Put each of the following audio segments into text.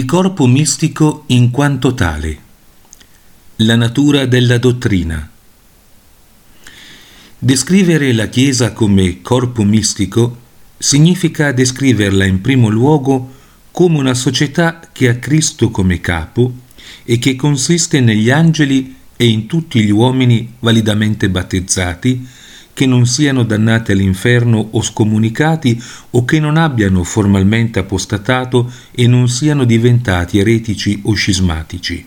Il corpo mistico in quanto tale. La natura della dottrina. Descrivere la Chiesa come corpo mistico significa descriverla in primo luogo come una società che ha Cristo come capo e che consiste negli angeli e in tutti gli uomini validamente battezzati, che non siano dannati all'inferno o scomunicati o che non abbiano formalmente apostatato e non siano diventati eretici o scismatici.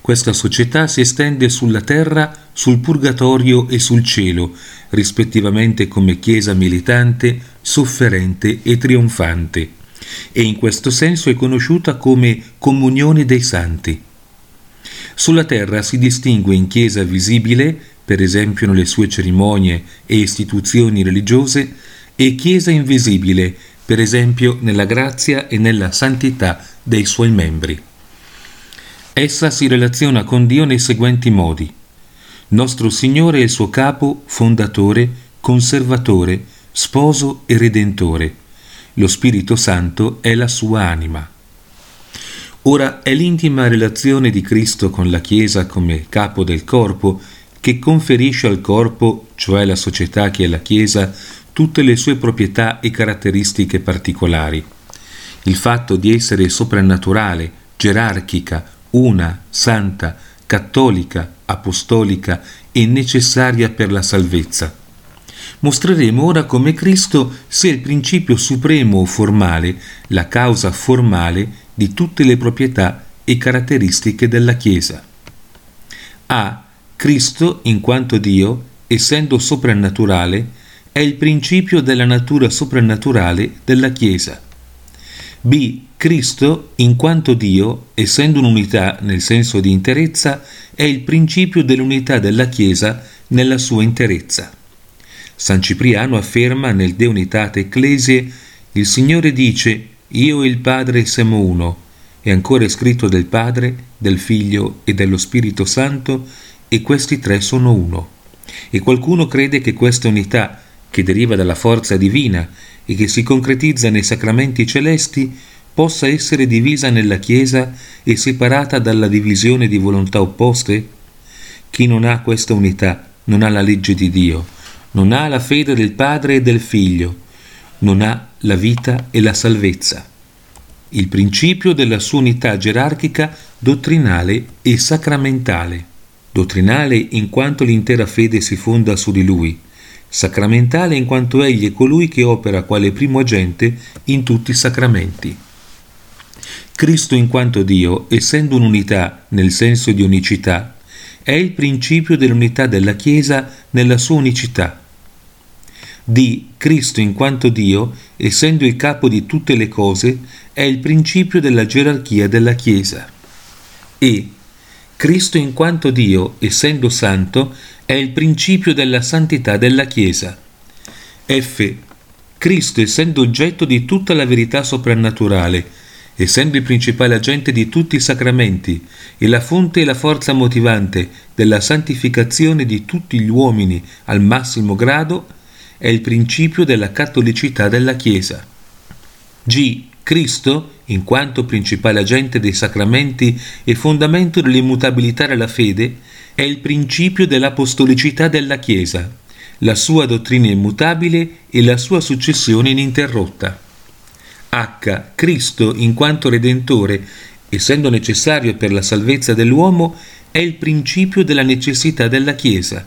Questa società si estende sulla terra, sul purgatorio e sul cielo, rispettivamente come Chiesa militante, sofferente e trionfante, e in questo senso è conosciuta come comunione dei santi. Sulla terra si distingue in Chiesa visibile, per esempio nelle sue cerimonie e istituzioni religiose, e Chiesa invisibile, per esempio nella grazia e nella santità dei suoi membri. Essa si relaziona con Dio nei seguenti modi. Nostro Signore è il suo capo, fondatore, conservatore, sposo e redentore. Lo Spirito Santo è la sua anima. Ora è l'intima relazione di Cristo con la Chiesa come capo del corpo che conferisce al corpo, cioè la società che è la Chiesa, tutte le sue proprietà e caratteristiche particolari. Il fatto di essere soprannaturale, gerarchica, una, santa, cattolica, apostolica e necessaria per la salvezza. Mostreremo ora come Cristo sia il principio supremo o formale, la causa formale di tutte le proprietà e caratteristiche della Chiesa. A. Cristo, in quanto Dio, essendo soprannaturale, è il principio della natura soprannaturale della Chiesa. B. Cristo, in quanto Dio, essendo un'unità nel senso di interezza, è il principio dell'unità della Chiesa nella sua interezza. San Cipriano afferma nel De Unitate Ecclesie, il Signore dice, io e il Padre siamo uno, e ancora è scritto del Padre, del Figlio e dello Spirito Santo, e questi tre sono uno. E qualcuno crede che questa unità, che deriva dalla forza divina e che si concretizza nei sacramenti celesti, possa essere divisa nella Chiesa e separata dalla divisione di volontà opposte? Chi non ha questa unità non ha la legge di Dio, non ha la fede del Padre e del Figlio, non ha la vita e la salvezza. Il principio della sua unità gerarchica, dottrinale e sacramentale. Dottrinale in quanto l'intera fede si fonda su di lui, sacramentale in quanto egli è colui che opera quale primo agente in tutti i sacramenti. Cristo in quanto Dio, essendo un'unità nel senso di unicità, è il principio dell'unità della Chiesa nella sua unicità. D. Cristo in quanto Dio, essendo il capo di tutte le cose, è il principio della gerarchia della Chiesa. E. Cristo in quanto Dio, essendo santo, è il principio della santità della Chiesa. F. Cristo essendo oggetto di tutta la verità soprannaturale, essendo il principale agente di tutti i sacramenti e la fonte e la forza motivante della santificazione di tutti gli uomini al massimo grado, è il principio della cattolicità della Chiesa. G. Cristo, in quanto principale agente dei sacramenti e fondamento dell'immutabilità della fede, è il principio dell'apostolicità della Chiesa, la sua dottrina immutabile e la sua successione ininterrotta. H. Cristo, in quanto Redentore, essendo necessario per la salvezza dell'uomo, è il principio della necessità della Chiesa.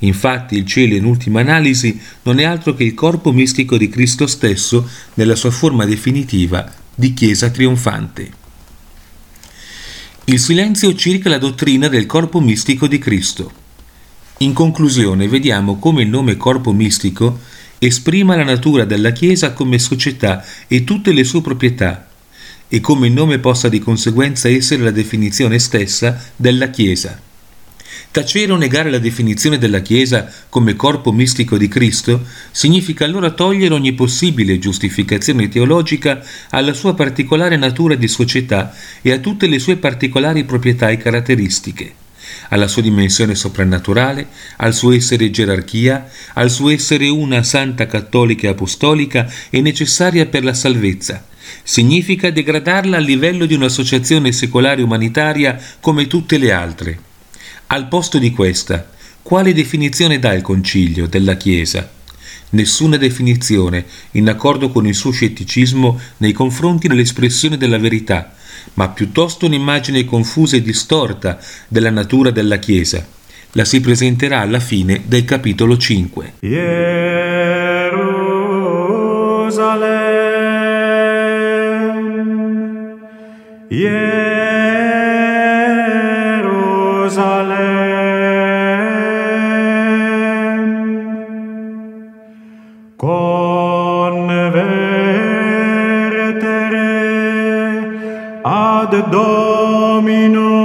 Infatti il cielo in ultima analisi non è altro che il corpo mistico di Cristo stesso nella sua forma definitiva di Chiesa trionfante. Il silenzio circa la dottrina del corpo mistico di Cristo. In conclusione vediamo come il nome corpo mistico esprima la natura della Chiesa come società e tutte le sue proprietà, e come il nome possa di conseguenza essere la definizione stessa della Chiesa. Tacere o negare la definizione della Chiesa come corpo mistico di Cristo significa allora togliere ogni possibile giustificazione teologica alla sua particolare natura di società e a tutte le sue particolari proprietà e caratteristiche alla sua dimensione soprannaturale, al suo essere gerarchia, al suo essere una santa cattolica e apostolica e necessaria per la salvezza. Significa degradarla al livello di un'associazione secolare umanitaria come tutte le altre. Al posto di questa, quale definizione dà il Concilio della Chiesa? Nessuna definizione, in accordo con il suo scetticismo nei confronti dell'espressione della verità, ma piuttosto un'immagine confusa e distorta della natura della Chiesa. La si presenterà alla fine del capitolo 5. Jerusalem, ad Dominum